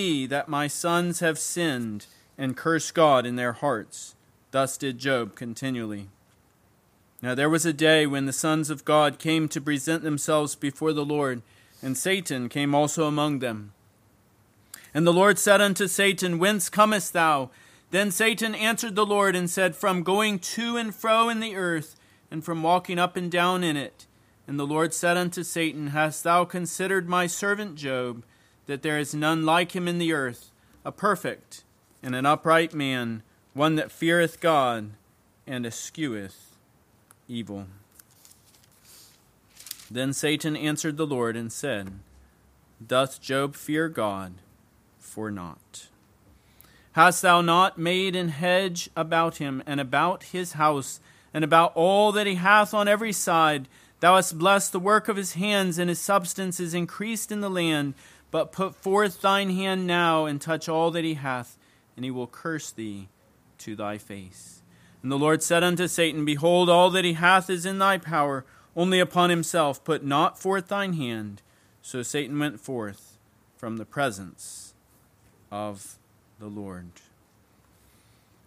that my sons have sinned and cursed God in their hearts. Thus did Job continually. Now there was a day when the sons of God came to present themselves before the Lord, and Satan came also among them. And the Lord said unto Satan, Whence comest thou? Then Satan answered the Lord and said, From going to and fro in the earth, and from walking up and down in it. And the Lord said unto Satan, Hast thou considered my servant Job? That there is none like him in the earth, a perfect and an upright man, one that feareth God and escheweth evil. Then Satan answered the Lord and said, Doth Job fear God for naught? Hast thou not made an hedge about him and about his house and about all that he hath on every side? Thou hast blessed the work of his hands, and his substance is increased in the land. But put forth thine hand now and touch all that he hath, and he will curse thee to thy face. And the Lord said unto Satan, Behold, all that he hath is in thy power, only upon himself put not forth thine hand. So Satan went forth from the presence of the Lord.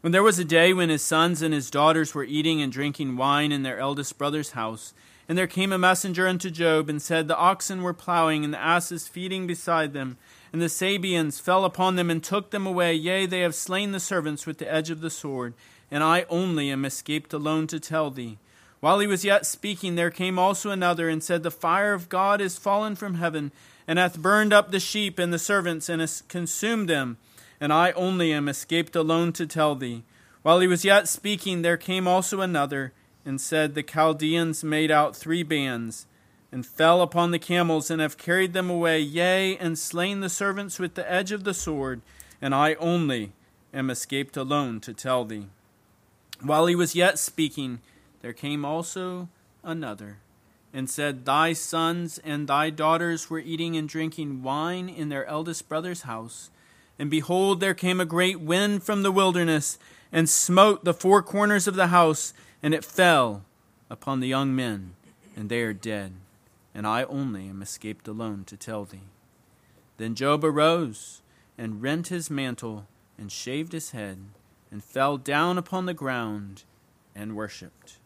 When there was a day when his sons and his daughters were eating and drinking wine in their eldest brother's house, and there came a messenger unto Job, and said, The oxen were plowing, and the asses feeding beside them. And the Sabeans fell upon them and took them away. Yea, they have slain the servants with the edge of the sword. And I only am escaped alone to tell thee. While he was yet speaking, there came also another, and said, The fire of God is fallen from heaven, and hath burned up the sheep and the servants, and has consumed them. And I only am escaped alone to tell thee. While he was yet speaking, there came also another and said, The Chaldeans made out three bands, and fell upon the camels, and have carried them away, yea, and slain the servants with the edge of the sword, and I only am escaped alone to tell thee. While he was yet speaking, there came also another, and said, Thy sons and thy daughters were eating and drinking wine in their eldest brother's house. And behold, there came a great wind from the wilderness, and smote the four corners of the house, and it fell upon the young men, and they are dead, and I only am escaped alone to tell thee. Then Job arose and rent his mantle and shaved his head and fell down upon the ground and worshipped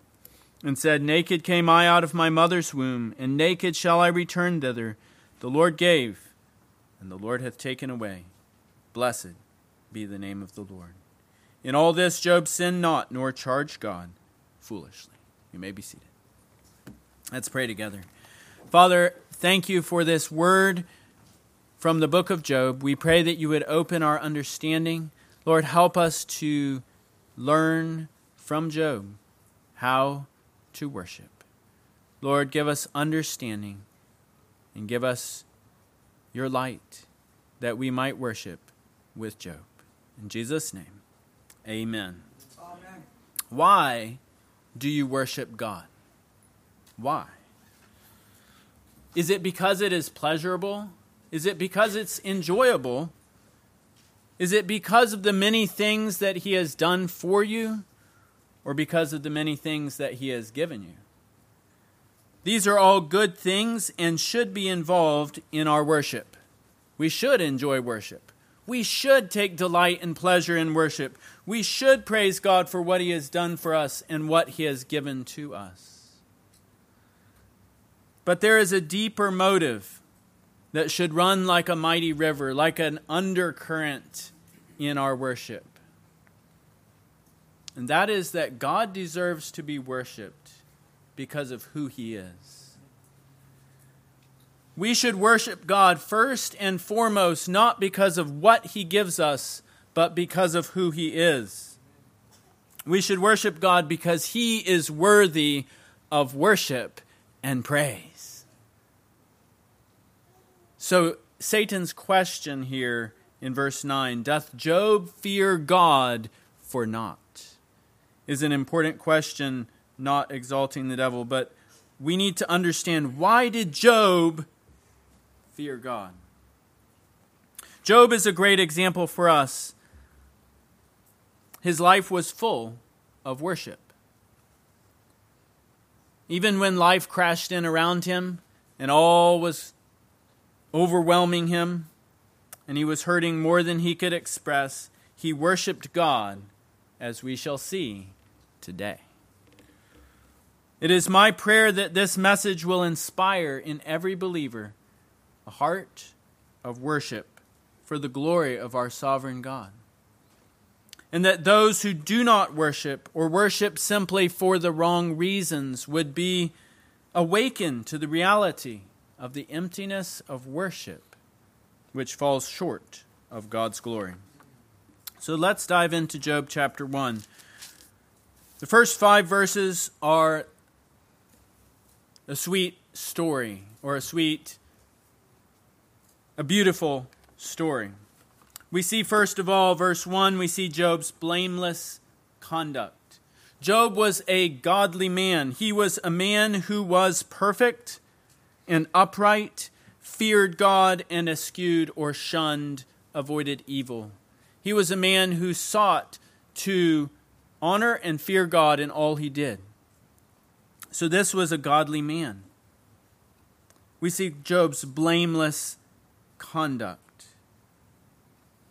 and said, Naked came I out of my mother's womb, and naked shall I return thither. The Lord gave, and the Lord hath taken away. Blessed be the name of the Lord. In all this Job sinned not, nor charged God foolishly. You may be seated. Let's pray together. Father, thank you for this word from the book of Job. We pray that you would open our understanding. Lord, help us to learn from Job how to worship. Lord, give us understanding and give us your light that we might worship with Job. In Jesus' name, amen. amen. Why do you worship God? Why? Is it because it is pleasurable? Is it because it's enjoyable? Is it because of the many things that He has done for you? Or because of the many things that He has given you? These are all good things and should be involved in our worship. We should enjoy worship. We should take delight and pleasure in worship. We should praise God for what He has done for us and what He has given to us. But there is a deeper motive that should run like a mighty river, like an undercurrent in our worship. And that is that God deserves to be worshiped because of who He is. We should worship God first and foremost, not because of what He gives us, but because of who He is. We should worship God because He is worthy of worship and praise. So, Satan's question here in verse 9 Doth Job fear God for naught? is an important question, not exalting the devil, but we need to understand why did Job fear God. Job is a great example for us. His life was full of worship. Even when life crashed in around him and all was overwhelming him, and he was hurting more than he could express. He worshiped God, as we shall see today. It is my prayer that this message will inspire in every believer a heart of worship for the glory of our sovereign God. And that those who do not worship or worship simply for the wrong reasons would be awakened to the reality of the emptiness of worship, which falls short of God's glory. So let's dive into Job chapter 1. The first five verses are a sweet story or a sweet, a beautiful story. We see, first of all, verse 1, we see Job's blameless conduct. Job was a godly man. He was a man who was perfect and upright, feared God, and eschewed or shunned, avoided evil. He was a man who sought to honor and fear God in all he did. So this was a godly man. We see Job's blameless conduct.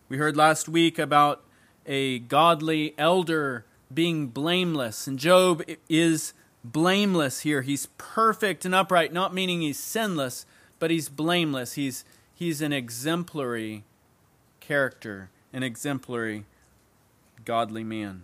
We heard last week about a godly elder being blameless, and Job is blameless here. He's perfect and upright, not meaning he's sinless, but he's blameless. He's, he's an exemplary character, an exemplary godly man.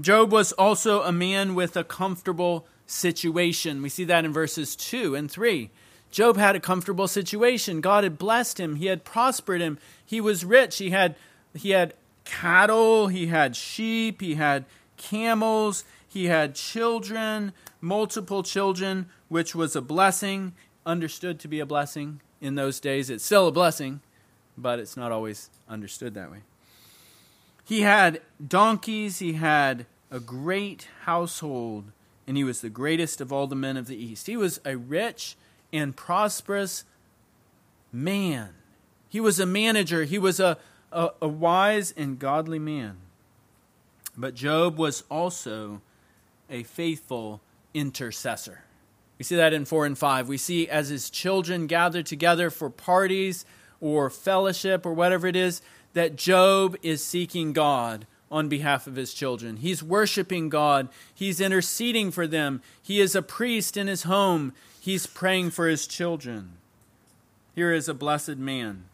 Job was also a man with a comfortable situation. We see that in verses 2 and 3. Job had a comfortable situation. God had blessed him. He had prospered him. He was rich. He had he had cattle, he had sheep, he had camels, he had children, multiple children, which was a blessing, understood to be a blessing in those days. It's still a blessing, but it's not always understood that way. He had donkeys, he had a great household and he was the greatest of all the men of the East. He was a rich and prosperous man. He was a manager, he was a, a, a wise and godly man. But Job was also a faithful intercessor. We see that in 4 and 5. We see as his children gathered together for parties or fellowship or whatever it is, that Job is seeking God on behalf of his children. He's worshiping God, he's interceding for them. He is a priest in his home, he's praying for his children. Here is a blessed man,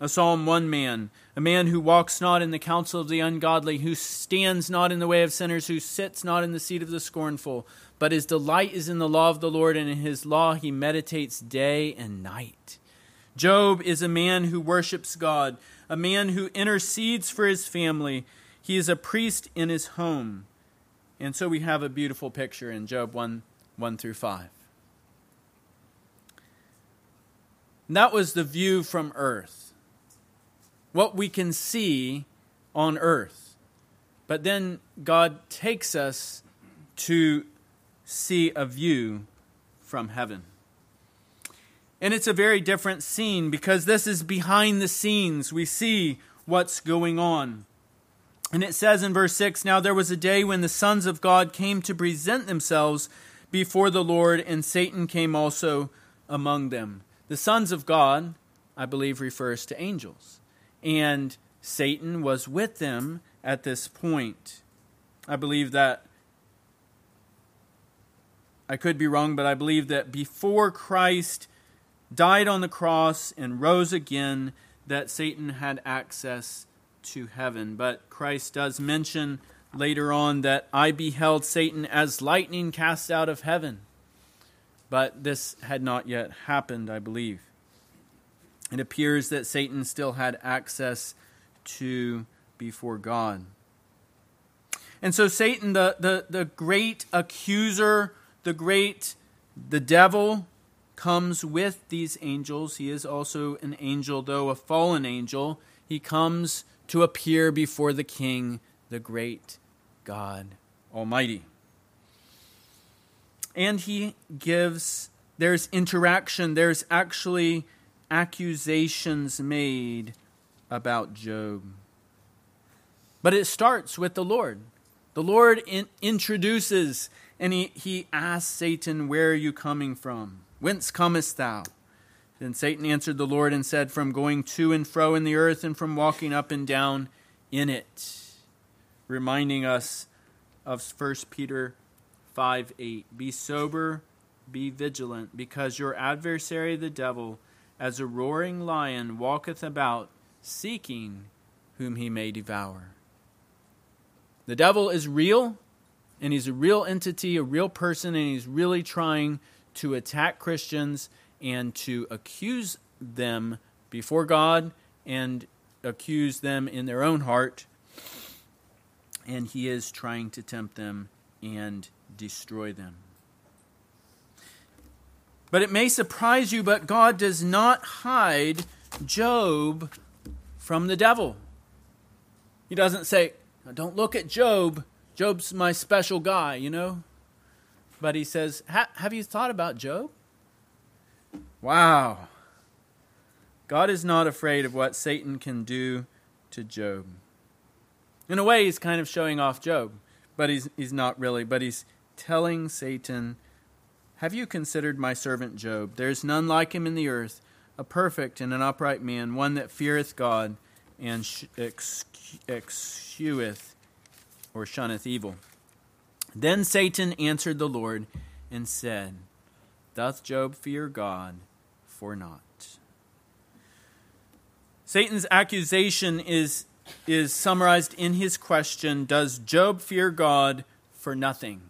a Psalm 1 man, a man who walks not in the counsel of the ungodly, who stands not in the way of sinners, who sits not in the seat of the scornful, but his delight is in the law of the Lord, and in his law he meditates day and night. Job is a man who worships God, a man who intercedes for his family, he is a priest in his home. And so we have a beautiful picture in Job 1 1 through 5. And that was the view from earth, what we can see on earth. But then God takes us to see a view from heaven. And it's a very different scene because this is behind the scenes. We see what's going on. And it says in verse 6 Now there was a day when the sons of God came to present themselves before the Lord, and Satan came also among them. The sons of God, I believe, refers to angels. And Satan was with them at this point. I believe that. I could be wrong, but I believe that before Christ died on the cross and rose again, that Satan had access to heaven. But Christ does mention later on that I beheld Satan as lightning cast out of heaven. But this had not yet happened, I believe. It appears that Satan still had access to before God. And so Satan, the, the, the great accuser, the great, the devil, comes with these angels. He is also an angel, though a fallen angel. He comes to appear before the King, the great God Almighty. And he gives, there's interaction, there's actually accusations made about Job. But it starts with the Lord. The Lord in, introduces and he, he asks Satan, Where are you coming from? Whence comest thou? Then Satan answered the Lord and said, From going to and fro in the earth and from walking up and down in it. Reminding us of 1 Peter 5 8. Be sober, be vigilant, because your adversary the devil, as a roaring lion, walketh about, seeking whom he may devour. The devil is real, and he's a real entity, a real person, and he's really trying to attack Christians and to accuse them before God and accuse them in their own heart. And he is trying to tempt them and destroy them. But it may surprise you, but God does not hide Job from the devil. He doesn't say, Don't look at Job. Job's my special guy, you know? But he says, Have you thought about Job? Wow. God is not afraid of what Satan can do to Job. In a way, he's kind of showing off Job, but he's, he's not really. But he's telling Satan, Have you considered my servant Job? There is none like him in the earth, a perfect and an upright man, one that feareth God and escheweth or shunneth evil. Then Satan answered the Lord and said, Doth Job fear God for naught? Satan's accusation is, is summarized in his question Does Job fear God for nothing?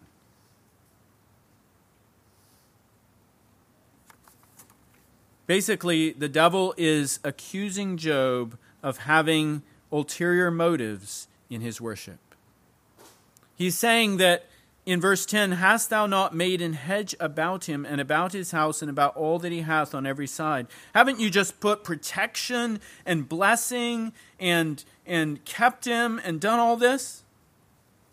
Basically, the devil is accusing Job of having ulterior motives in his worship. He's saying that in verse 10 Hast thou not made an hedge about him and about his house and about all that he hath on every side? Haven't you just put protection and blessing and, and kept him and done all this?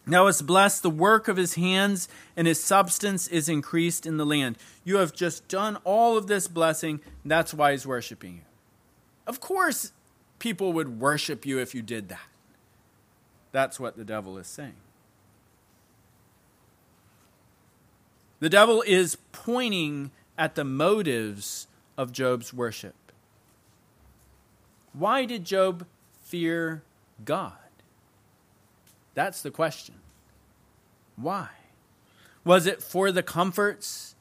Now hast blessed the work of his hands, and his substance is increased in the land. You have just done all of this blessing. That's why he's worshiping you. Of course, people would worship you if you did that. That's what the devil is saying. The devil is pointing at the motives of Job's worship. Why did Job fear God? That's the question. Why? Was it for the comforts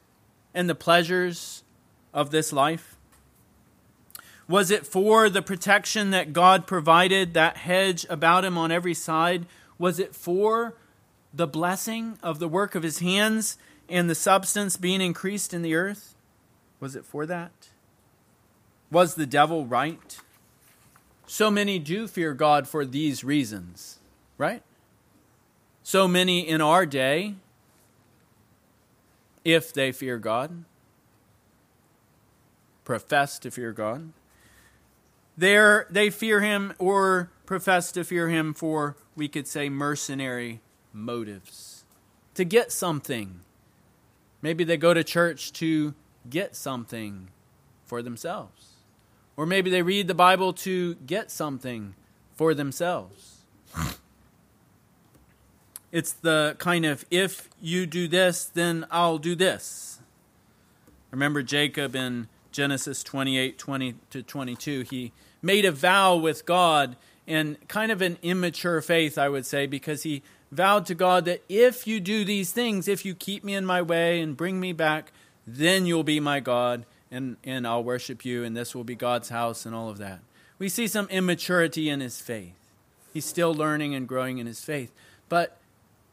and the pleasures of this life? Was it for the protection that God provided, that hedge about him on every side? Was it for the blessing of the work of his hands and the substance being increased in the earth? Was it for that? Was the devil right? So many do fear God for these reasons, right? So many in our day, if they fear God, profess to fear God, they they fear him or profess to fear him for, we could say, mercenary motives. To get something Maybe they go to church to get something for themselves. Or maybe they read the Bible to get something for themselves. It's the kind of if you do this, then I'll do this. Remember Jacob in Genesis 28 20 to 22. He made a vow with God and kind of an immature faith, I would say, because he vowed to God that if you do these things, if you keep me in my way and bring me back, then you'll be my God and, and I'll worship you and this will be God's house and all of that. We see some immaturity in his faith. He's still learning and growing in his faith. But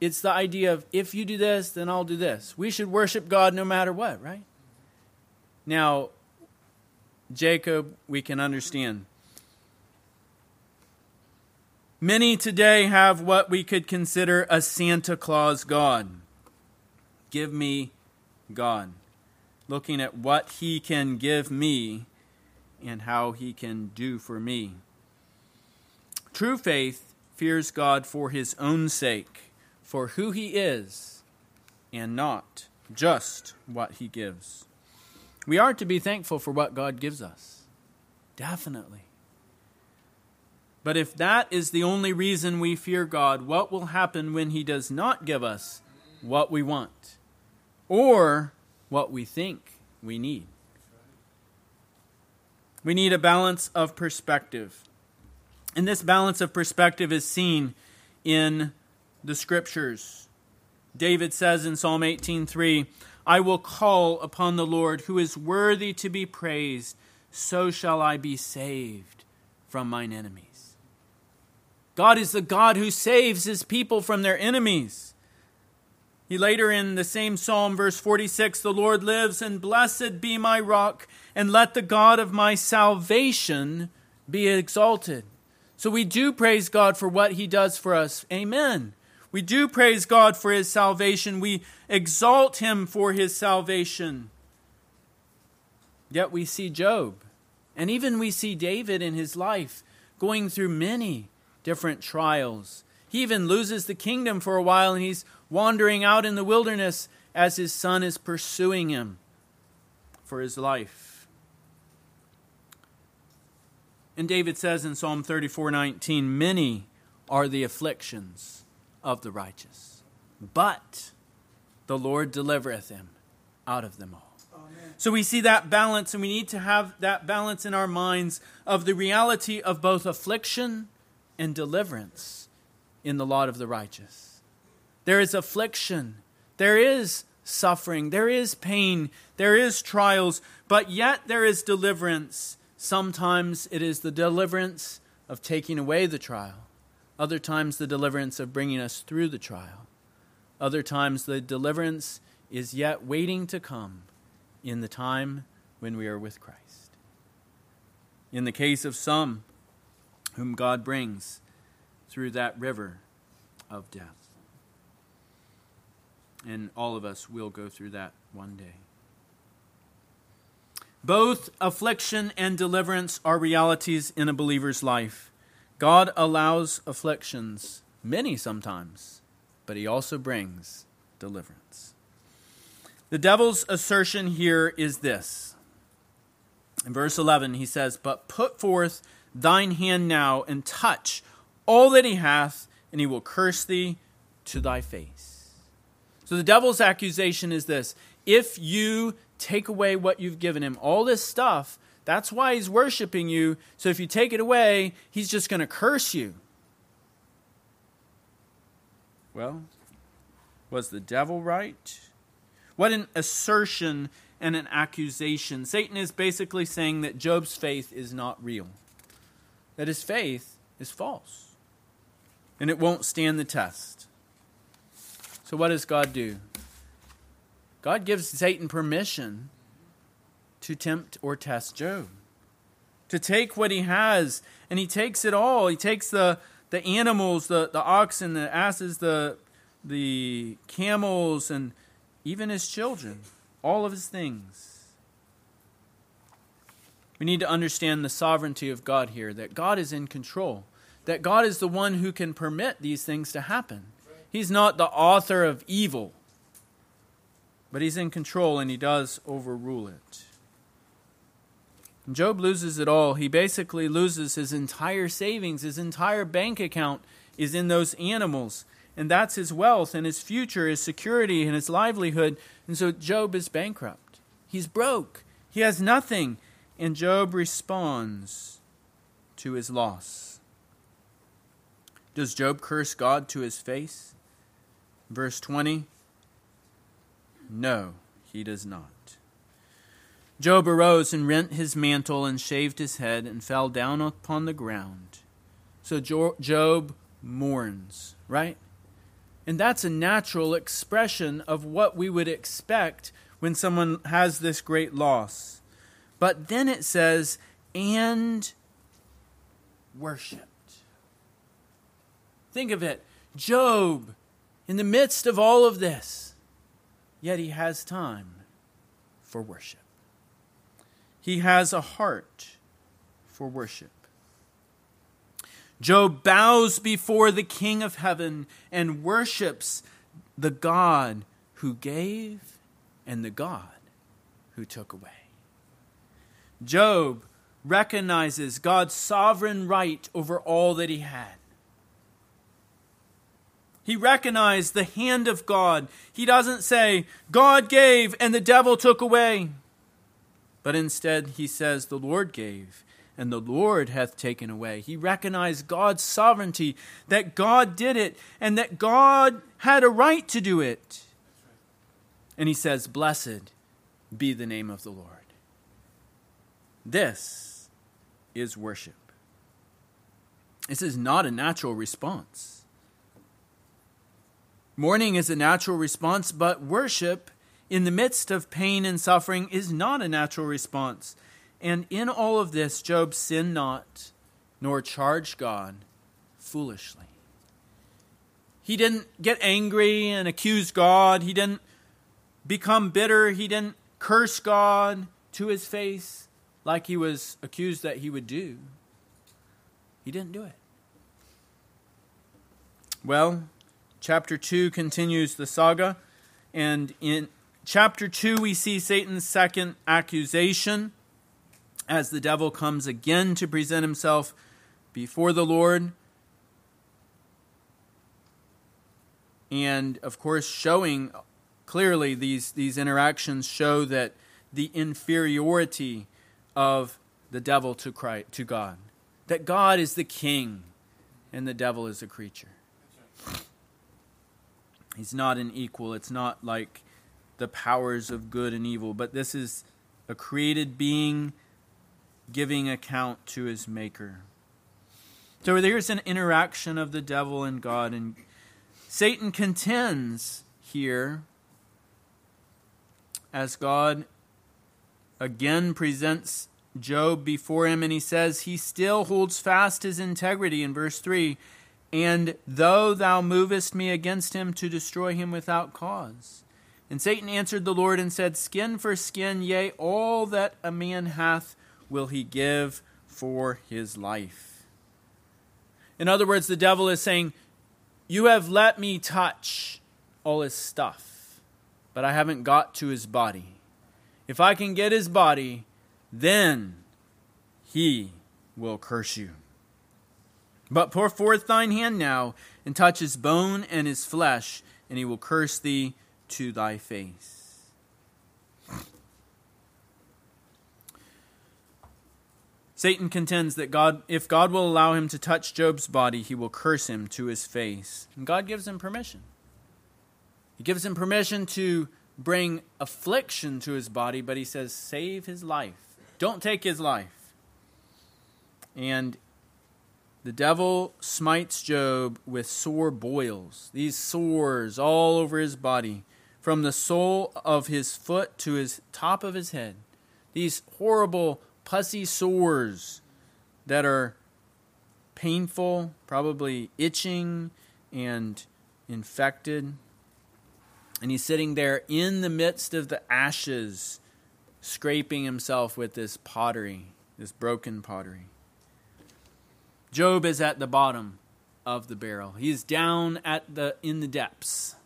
it's the idea of if you do this, then I'll do this. We should worship God no matter what, right? Now, Jacob, we can understand Many today have what we could consider a Santa Claus God. Give me God. Looking at what He can give me and how He can do for me. True faith fears God for His own sake, for who He is, and not just what He gives. We are to be thankful for what God gives us. Definitely. But if that is the only reason we fear God, what will happen when He does not give us what we want or what we think we need? We need a balance of perspective. And this balance of perspective is seen in the scriptures. David says in Psalm 18:3, "I will call upon the Lord who is worthy to be praised, so shall I be saved from mine enemies." God is the God who saves his people from their enemies. He later in the same psalm, verse 46, the Lord lives, and blessed be my rock, and let the God of my salvation be exalted. So we do praise God for what he does for us. Amen. We do praise God for his salvation. We exalt him for his salvation. Yet we see Job, and even we see David in his life going through many different trials. He even loses the kingdom for a while, and he's wandering out in the wilderness as his son is pursuing him for his life. And David says in Psalm 34:19, "Many are the afflictions of the righteous. But the Lord delivereth him out of them all. Amen. So we see that balance, and we need to have that balance in our minds of the reality of both affliction and deliverance in the lot of the righteous. There is affliction, there is suffering, there is pain, there is trials, but yet there is deliverance. Sometimes it is the deliverance of taking away the trial. Other times, the deliverance of bringing us through the trial. Other times, the deliverance is yet waiting to come in the time when we are with Christ. In the case of some whom God brings through that river of death. And all of us will go through that one day. Both affliction and deliverance are realities in a believer's life. God allows afflictions, many sometimes, but he also brings deliverance. The devil's assertion here is this. In verse 11, he says, But put forth thine hand now and touch all that he hath, and he will curse thee to thy face. So the devil's accusation is this if you take away what you've given him, all this stuff, that's why he's worshiping you. So if you take it away, he's just going to curse you. Well, was the devil right? What an assertion and an accusation. Satan is basically saying that Job's faith is not real, that his faith is false, and it won't stand the test. So, what does God do? God gives Satan permission to tempt or test Job. To take what he has, and he takes it all. He takes the, the animals, the, the oxen, the asses, the, the camels, and even his children, all of his things. We need to understand the sovereignty of God here, that God is in control, that God is the one who can permit these things to happen. He's not the author of evil, but he's in control and he does overrule it. Job loses it all. He basically loses his entire savings, his entire bank account is in those animals. And that's his wealth and his future, his security, and his livelihood. And so Job is bankrupt. He's broke. He has nothing. And Job responds to his loss. Does Job curse God to his face? Verse 20 No, he does not. Job arose and rent his mantle and shaved his head and fell down upon the ground. So Job mourns, right? And that's a natural expression of what we would expect when someone has this great loss. But then it says, and worshiped. Think of it. Job, in the midst of all of this, yet he has time for worship. He has a heart for worship. Job bows before the King of heaven and worships the God who gave and the God who took away. Job recognizes God's sovereign right over all that he had. He recognized the hand of God. He doesn't say, God gave and the devil took away. But instead, he says, The Lord gave, and the Lord hath taken away. He recognized God's sovereignty, that God did it, and that God had a right to do it. And he says, Blessed be the name of the Lord. This is worship. This is not a natural response. Mourning is a natural response, but worship in the midst of pain and suffering is not a natural response. And in all of this, Job sinned not, nor charged God foolishly. He didn't get angry and accuse God. He didn't become bitter. He didn't curse God to his face like he was accused that he would do. He didn't do it. Well, chapter 2 continues the saga, and in chapter 2 we see Satan's second accusation as the devil comes again to present himself before the Lord. And of course, showing clearly these, these interactions show that the inferiority of the devil to, Christ, to God. That God is the king and the devil is a creature. He's not an equal. It's not like the powers of good and evil, but this is a created being giving account to his maker. So there's an interaction of the devil and God, and Satan contends here as God again presents Job before him, and he says he still holds fast his integrity in verse 3 and though thou movest me against him to destroy him without cause. And Satan answered the Lord and said, Skin for skin, yea, all that a man hath will he give for his life. In other words, the devil is saying, You have let me touch all his stuff, but I haven't got to his body. If I can get his body, then he will curse you. But pour forth thine hand now, and touch his bone and his flesh, and he will curse thee to thy face. Satan contends that God, if God will allow him to touch Job's body, he will curse him to his face. And God gives him permission. He gives him permission to bring affliction to his body, but he says, save his life. Don't take his life. And the devil smites Job with sore boils, these sores all over his body, from the sole of his foot to his top of his head. These horrible, pussy sores that are painful, probably itching and infected. And he's sitting there in the midst of the ashes, scraping himself with this pottery, this broken pottery. Job is at the bottom of the barrel. He's down at the in the depths.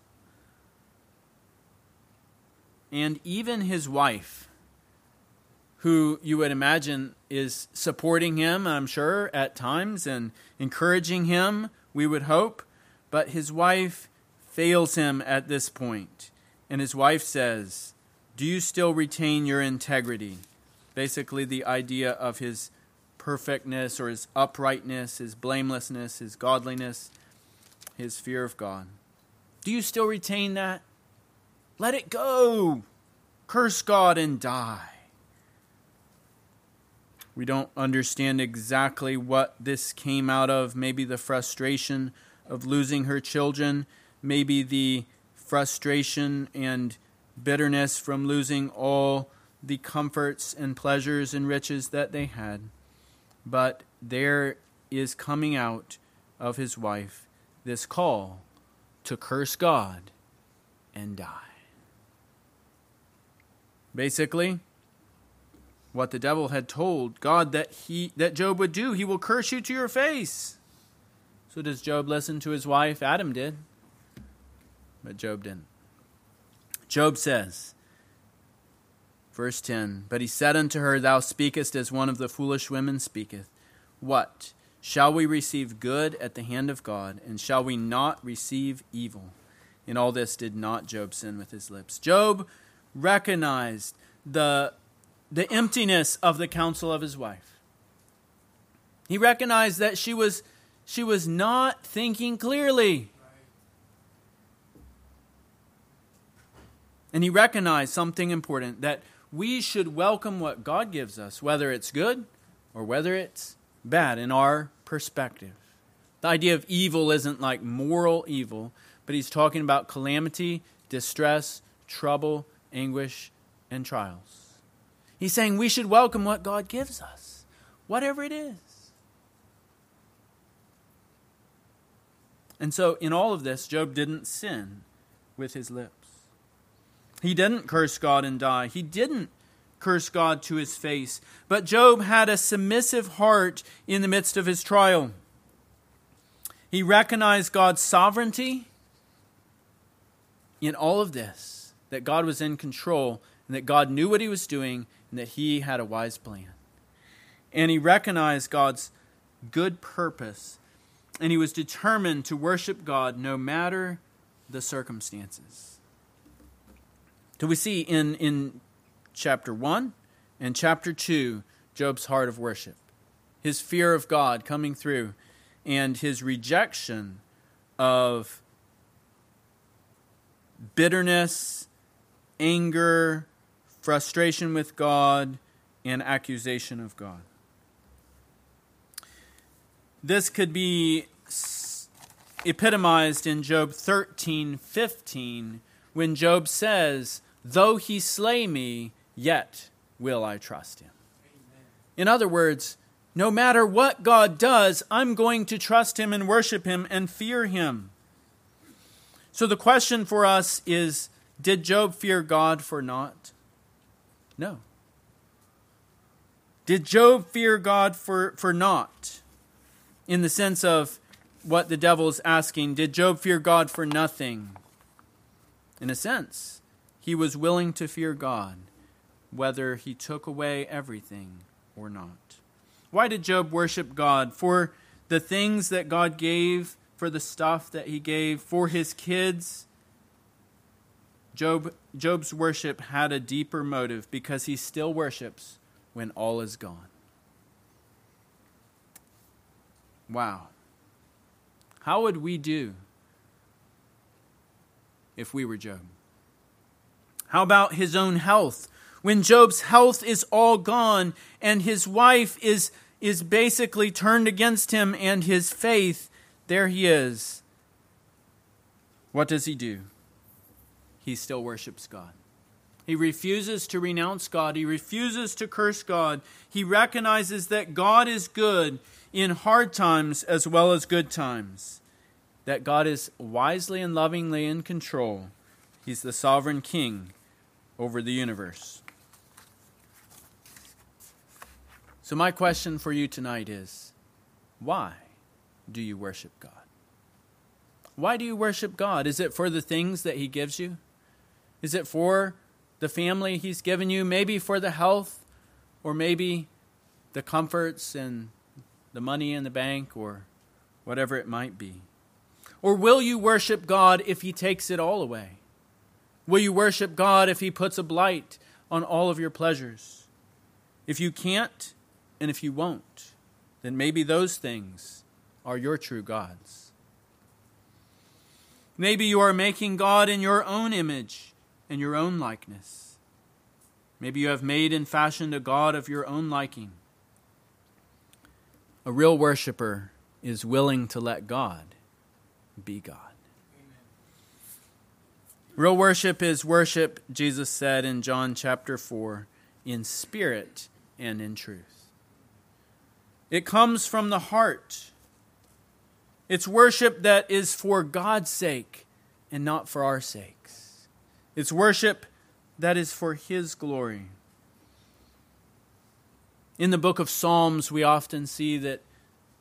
And even his wife, who you would imagine is supporting him, I'm sure, at times and encouraging him, we would hope, but his wife fails him at this. And his wife says, Do you still retain your integrity? Basically, the idea of his perfectness or his uprightness, his blamelessness, his godliness, his fear of God. Do you still retain that? Let it go. Curse God and die. We don't understand exactly what this came out of. Maybe the frustration of losing her children, maybe the frustration and bitterness from losing all the comforts and pleasures and riches that they had but there is coming out of his wife this call to curse God and die. Basically, what the devil had told God that he that Job would do, he will curse you to your face. So does Job listen to his wife? Adam did. But Job didn't. Job says, Verse 10 But he said unto her, Thou speakest as one of the foolish women speaketh. What? Shall we receive good at the hand of God, and shall we not receive evil? In all this did not Job sin with his lips. Job recognized the the emptiness of the counsel of his wife. He recognized that she was, she was not thinking clearly. And he recognized something important that we should welcome what God gives us, whether it's good or whether it's bad in our perspective. The idea of evil isn't like moral evil, but he's talking about calamity, distress, trouble, anguish, and trials. He's saying we should welcome what God gives us, whatever it is. And so, in all of this, Job didn't sin with his lips. He didn't curse God and die. He didn't curse God to his face. But Job had a submissive heart in the midst of his trial. He recognized God's sovereignty in all of this, that God was in control, and that God knew what he was doing, and that he had a wise plan. And he recognized God's good purpose, and he was determined to worship God no matter the circumstances. So we see in, in chapter 1 and chapter 2 Job's heart of worship, his fear of God coming through, and his rejection of bitterness, anger, frustration with God, and accusation of God. This could be epitomized in Job 13 15 when Job says, Though he slay me, yet will I trust him. Amen. In other words, no matter what God does, I'm going to trust him and worship him and fear him. So the question for us is Did Job fear God for naught? No. Did Job fear God for, for naught? In the sense of what the devil is asking, did Job fear God for nothing? In a sense, he was willing to fear God whether he took away everything or not. Why did Job worship God? For the things that God gave, for the stuff that he gave, for his kids. Job, Job's worship had a deeper motive because he still worships when all is gone. Wow. How would we do if we were Job? How about his own health? when Job's health is all gone and his wife is, is basically turned against him and his faith, there he is. What does he do? He still worships God. He refuses to renounce God. He refuses to curse God. He recognizes that God is good in hard times as well as good times, that God is wisely and lovingly in control. He's the sovereign king over the universe. So, my question for you tonight is why do you worship God? Why do you worship God? Is it for the things that He gives you? Is it for the family He's given you? Maybe for the health, or maybe the comforts and the money in the bank, or whatever it might be? Or will you worship God if He takes it all away? Will you worship God if He puts a blight on all of your pleasures? If you can't, and if you won't, then maybe those things are your true gods. Maybe you are making God in your own image and your own likeness. Maybe you have made and fashioned a God of your own liking. A real worshiper is willing to let God be God. Real worship is worship, Jesus said in John chapter 4, in spirit and in truth. It comes from the heart. It's worship that is for God's sake and not for our sakes. It's worship that is for His glory. In the book of Psalms, we often see that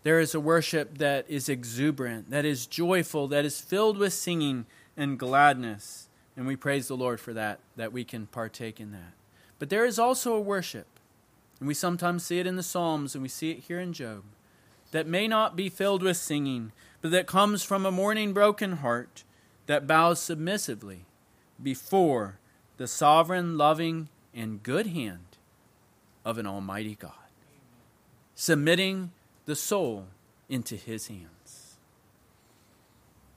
there is a worship that is exuberant, that is joyful, that is filled with singing and gladness. And we praise the Lord for that, that we can partake in that. But there is also a worship and we sometimes see it in the Psalms and we see it here in Job, that may not be filled with singing, but that comes from a mourning, broken heart that bows submissively before the sovereign, loving, and good hand of an almighty God, submitting the soul into his hands.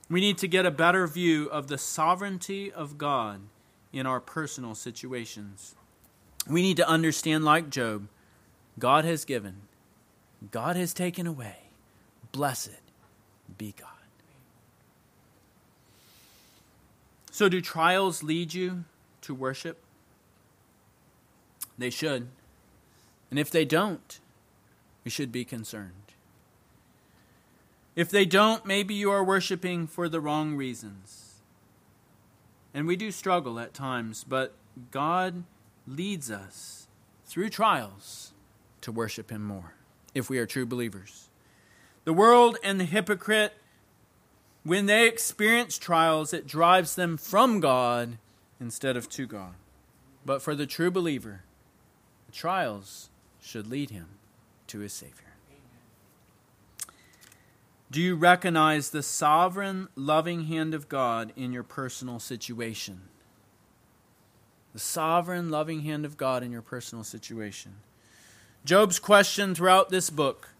We need to get a better view of the sovereignty of God in our personal situations. We need to understand, like Job, God has given, God has taken away. Blessed be God. So, do trials lead you to worship? They should. And if they don't, we should be concerned. If they don't, maybe you are worshiping for the wrong reasons. And we do struggle at times, but God leads us through trials to worship Him more if we are true believers. The world and the hypocrite, when they experience trials, it drives them from God instead of to God. But for the true believer, the trials should lead him to his Savior. Do you recognize the sovereign, loving hand of God in your personal situation? The sovereign, loving hand of God in your personal situation. Job's question throughout this book,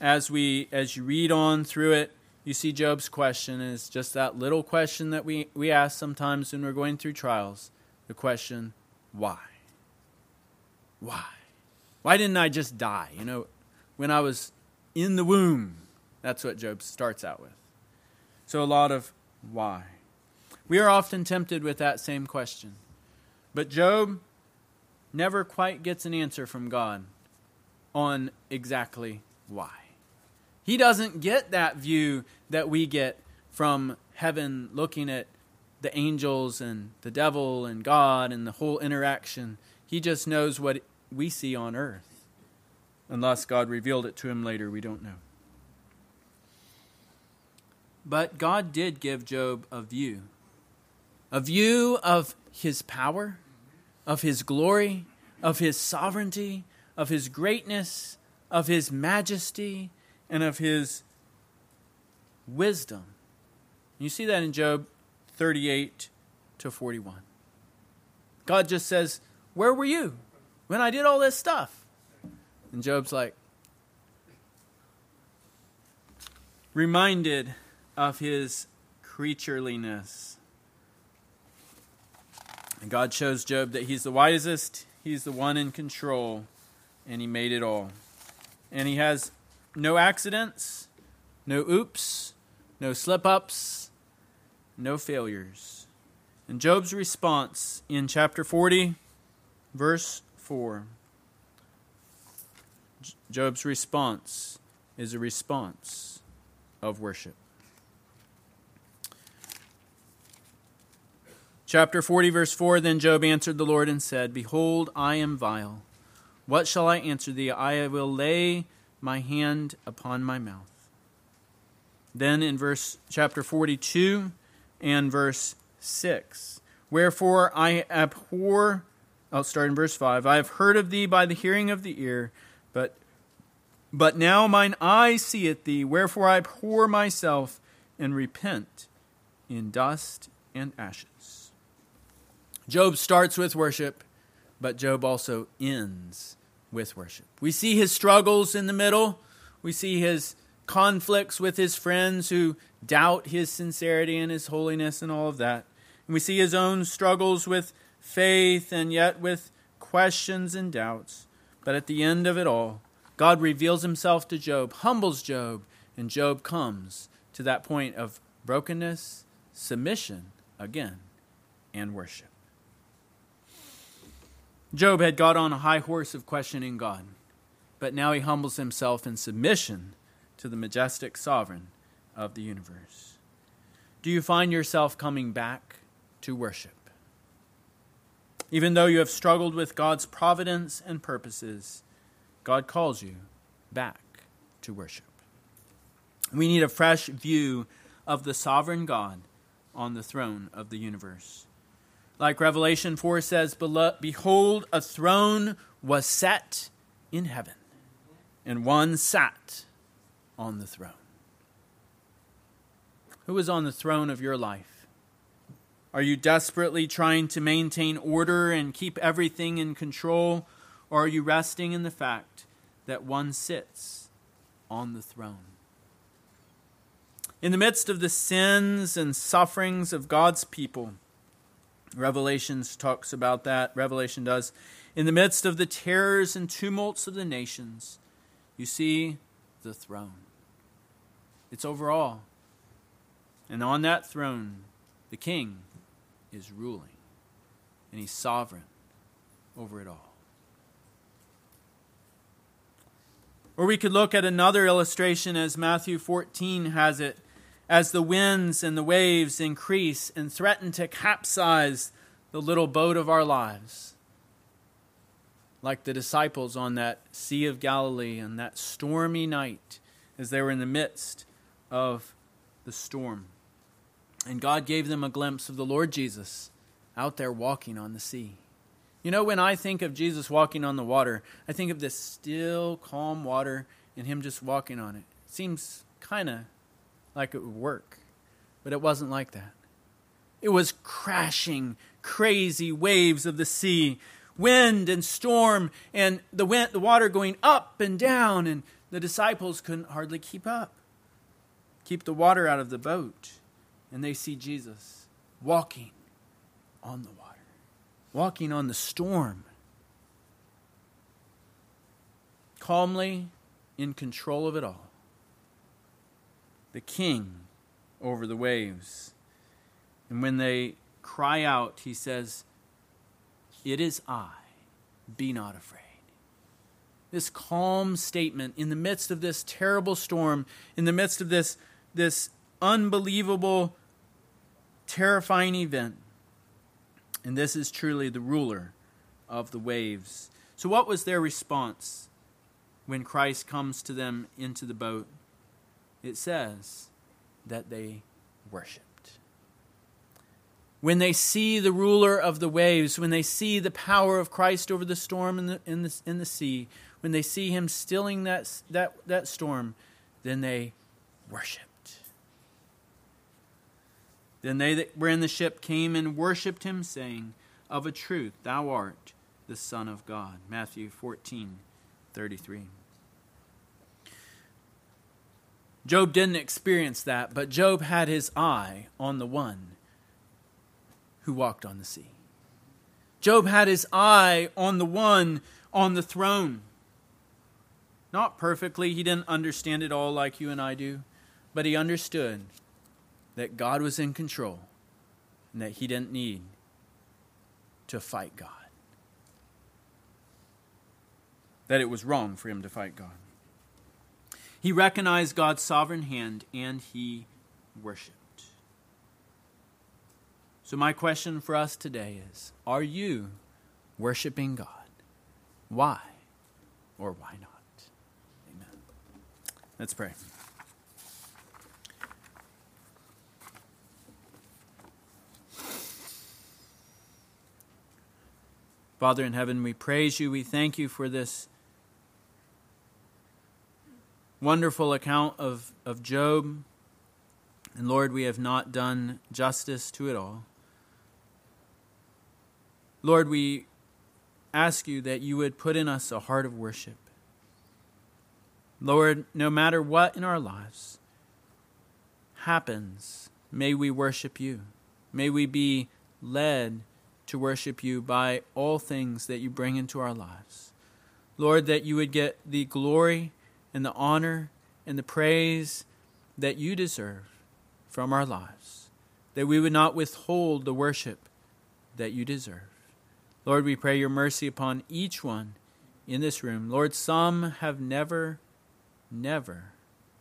as we as you read on through it, you see Job's question is just that little question that we, we ask sometimes when we're going through trials. The question, why? Why? Why didn't I just die? You know, when I was in the womb. That's what Job starts out with. So a lot of why. We are often tempted with that same question. But Job never quite gets an answer from God on exactly why. He doesn't get that view that we get from heaven looking at the angels and the devil and God and the whole interaction. He just knows what we see on earth. Unless God revealed it to him later, we don't know. But God did give Job a view a view of his power, of his glory, of his sovereignty, of his greatness, of his majesty, and of his wisdom. You see that in Job 38 to 41. God just says, Where were you when I did all this stuff? And Job's like, reminded of his creatureliness. And God shows Job that he's the wisest, he's the one in control, and he made it all. And he has no accidents, no oops, no slip ups, no failures. And Job's response in chapter 40, verse 4. Job's response is a response of worship. Chapter 40, verse 4 Then Job answered the Lord and said, Behold, I am vile. What shall I answer thee? I will lay my hand upon my mouth. Then in verse chapter 42 and verse 6, Wherefore I abhor, I'll start in verse 5, I have heard of thee by the hearing of the ear, but but now mine eye seeth thee, wherefore I abhor myself and repent in dust and ashes. Job starts with worship, but Job also ends with worship. We see his struggles in the middle. We see his conflicts with his friends who doubt his sincerity and his holiness and all of that. And we see his own struggles with faith and yet with questions and doubts. But at the end of it all, God reveals himself to Job, humbles Job, and Job comes to that point of brokenness, submission again, and worship. Job had got on a high horse of questioning God, but now he humbles himself in submission to the majestic sovereign of the universe. Do you find yourself coming back to worship? Even though you have struggled with God's providence and purposes, God calls you back to worship. We need a fresh view of the sovereign God on the throne of the universe. Like Revelation 4 says, Behold, a throne was set in heaven, and one sat on the throne. Who is on the throne of your life? Are you desperately trying to maintain order and keep everything in control? Or are you resting in the fact that one sits on the throne? In the midst of the sins and sufferings of God's people, Revelations talks about that. Revelation does. In the midst of the terrors and tumults of the nations, you see the throne. It's over all. And on that throne, the king is ruling, and he's sovereign over it all. Or we could look at another illustration as Matthew 14 has it as the winds and the waves increase and threaten to capsize the little boat of our lives. Like the disciples on that Sea of Galilee on that stormy night as they were in the midst of the storm. And God gave them a glimpse of the Lord Jesus out there walking on the sea. You know, when I think of Jesus walking on the water, I think of this still, calm water and Him just walking on it. It seems kind of like it would work. But it wasn't like that. It was crashing, crazy waves of the sea, wind and storm, and the, wind, the water going up and down, and the disciples couldn't hardly keep up. Keep the water out of the boat. And they see Jesus walking on the water, walking on the storm, calmly in control of it all the king over the waves. And when they cry out, he says, It is I, be not afraid. This calm statement in the midst of this terrible storm, in the midst of this, this unbelievable, terrifying event. And this is truly the ruler of the waves. So, what was their response when Christ comes to them into the boat? It says that they worshiped. When they see the ruler of the waves, when they see the power of Christ over the storm in the, in the, in the sea, when they see him stilling that, that, that storm, then they worshiped. Then they that were in the ship came and worshipped him, saying, Of a truth, thou art the Son of God. Matthew 14, 33. Job didn't experience that, but Job had his eye on the one who walked on the sea. Job had his eye on the one on the throne. Not perfectly, he didn't understand it all like you and I do, but he understood that God was in control and that he didn't need to fight God. That it was wrong for him to fight God. He recognized God's sovereign hand and he worshiped. So, my question for us today is Are you worshiping God? Why or why not? Amen. Let's pray. Father in heaven, we praise you. We thank you for this wonderful account of, of Job. And Lord, we have not done justice to it all. Lord, we ask you that you would put in us a heart of worship. Lord, no matter what in our lives happens, may we worship you. May we be led to worship you by all things that you bring into our lives. Lord, that you would get the glory and the honor and the praise that you deserve from our lives, that we would not withhold the worship that you deserve. Lord, we pray your mercy upon each one in this room. Lord, some have never, never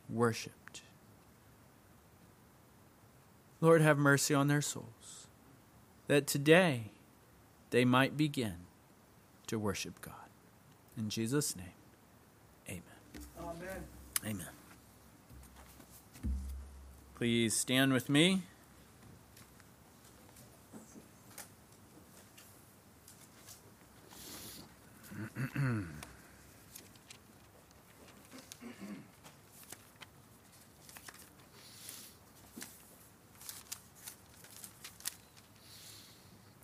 worshiped. Lord, have mercy on their souls, that today they might begin to worship God. In Jesus' name. Amen. Amen. Please stand with me.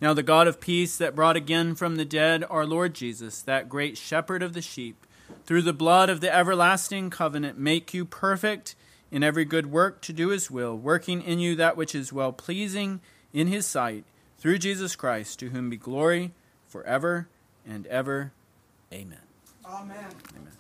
Now the God of peace that brought again from the dead our Lord Jesus, that great shepherd of the sheep, through the blood of the everlasting covenant, make you perfect in every good work to do his will, working in you that which is well pleasing in his sight, through Jesus Christ, to whom be glory forever and ever. Amen. Amen. Amen.